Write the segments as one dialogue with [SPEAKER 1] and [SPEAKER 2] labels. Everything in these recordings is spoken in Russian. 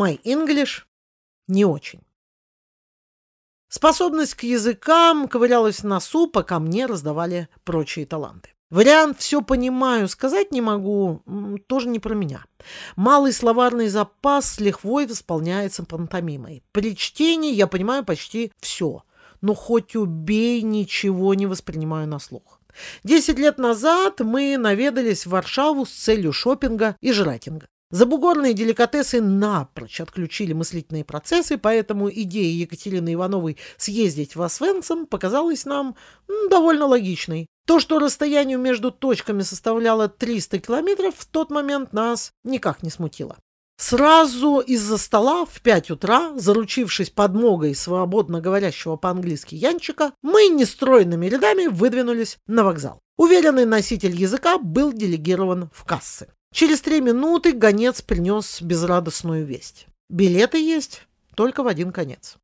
[SPEAKER 1] My English не очень. Способность к языкам ковырялась в носу, пока мне раздавали прочие таланты. Вариант «все понимаю» сказать не могу, тоже не про меня. Малый словарный запас с лихвой восполняется пантомимой. При чтении я понимаю почти все, но хоть убей, ничего не воспринимаю на слух. Десять лет назад мы наведались в Варшаву с целью шопинга и жратинга. Забугорные деликатесы напрочь отключили мыслительные процессы, поэтому идея Екатерины Ивановой съездить в Освенцим показалась нам довольно логичной. То, что расстояние между точками составляло 300 километров, в тот момент нас никак не смутило. Сразу из-за стола в пять утра, заручившись подмогой свободно говорящего по-английски Янчика, мы нестройными рядами выдвинулись на вокзал. Уверенный носитель языка был делегирован в кассы. Через три минуты гонец принес безрадостную весть. Билеты есть только в один конец.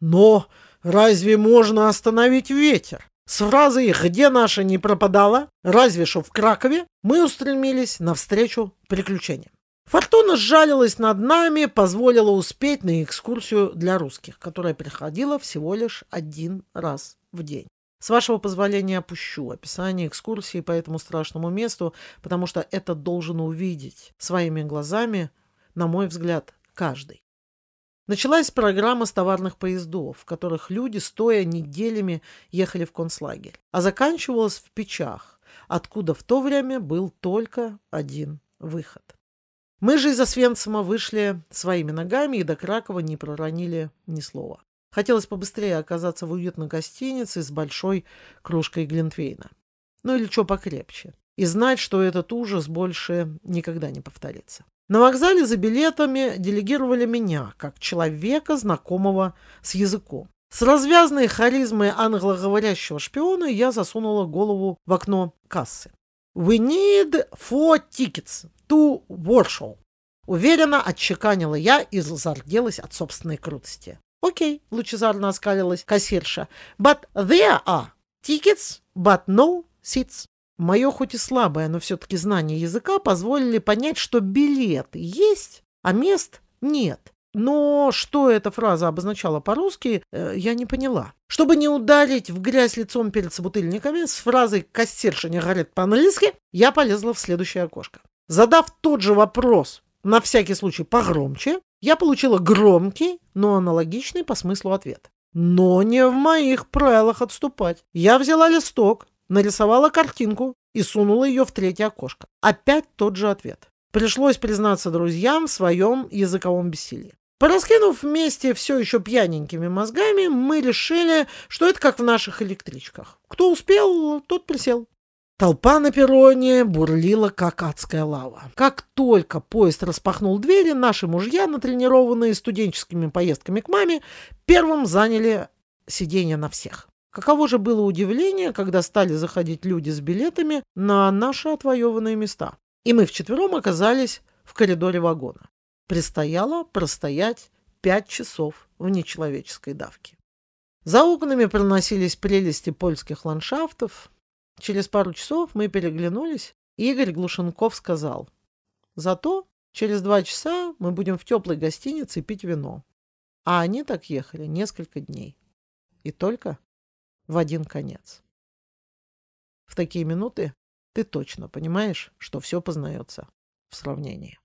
[SPEAKER 1] Но разве можно остановить ветер? С фразой «Где наша не пропадала?» разве что в Кракове мы устремились навстречу приключениям. Фортуна сжалилась над нами, позволила успеть на экскурсию для русских, которая приходила всего лишь один раз в день. С вашего позволения опущу описание экскурсии по этому страшному месту, потому что это должен увидеть своими глазами, на мой взгляд, каждый. Началась программа с товарных поездов, в которых люди, стоя неделями, ехали в концлагерь, а заканчивалась в печах, откуда в то время был только один выход. Мы же из Освенцима вышли своими ногами и до Кракова не проронили ни слова. Хотелось побыстрее оказаться в уютной гостинице с большой кружкой Глинтвейна. Ну или что покрепче. И знать, что этот ужас больше никогда не повторится. На вокзале за билетами делегировали меня, как человека, знакомого с языком. С развязной харизмой англоговорящего шпиона я засунула голову в окно кассы. «We need four tickets to Warsaw». Уверенно отчеканила я и зарделась от собственной крутости. «Окей», — лучезарно оскалилась кассирша. «But there are tickets, but no seats». Мое хоть и слабое, но все-таки знание языка позволили понять, что билеты есть, а мест нет. Но что эта фраза обозначала по-русски, э, я не поняла. Чтобы не ударить в грязь лицом перед собутыльниками, с фразой «кассирша не говорит по-английски», я полезла в следующее окошко. Задав тот же вопрос, на всякий случай погромче, я получила громкий, но аналогичный по смыслу ответ. Но не в моих правилах отступать. Я взяла листок, нарисовала картинку и сунула ее в третье окошко. Опять тот же ответ. Пришлось признаться друзьям в своем языковом бессилии. Пораскинув вместе все еще пьяненькими мозгами, мы решили, что это как в наших электричках. Кто успел, тот присел. Толпа на перроне бурлила, как адская лава. Как только поезд распахнул двери, наши мужья, натренированные студенческими поездками к маме, первым заняли сиденье на всех. Каково же было удивление, когда стали заходить люди с билетами на наши отвоеванные места. И мы вчетвером оказались в коридоре вагона. Предстояло простоять пять часов в нечеловеческой давке. За окнами проносились прелести польских ландшафтов, Через пару часов мы переглянулись, и Игорь Глушенков сказал, «Зато через два часа мы будем в теплой гостинице пить вино». А они так ехали несколько дней. И только в один конец. В такие минуты ты точно понимаешь, что все познается в сравнении.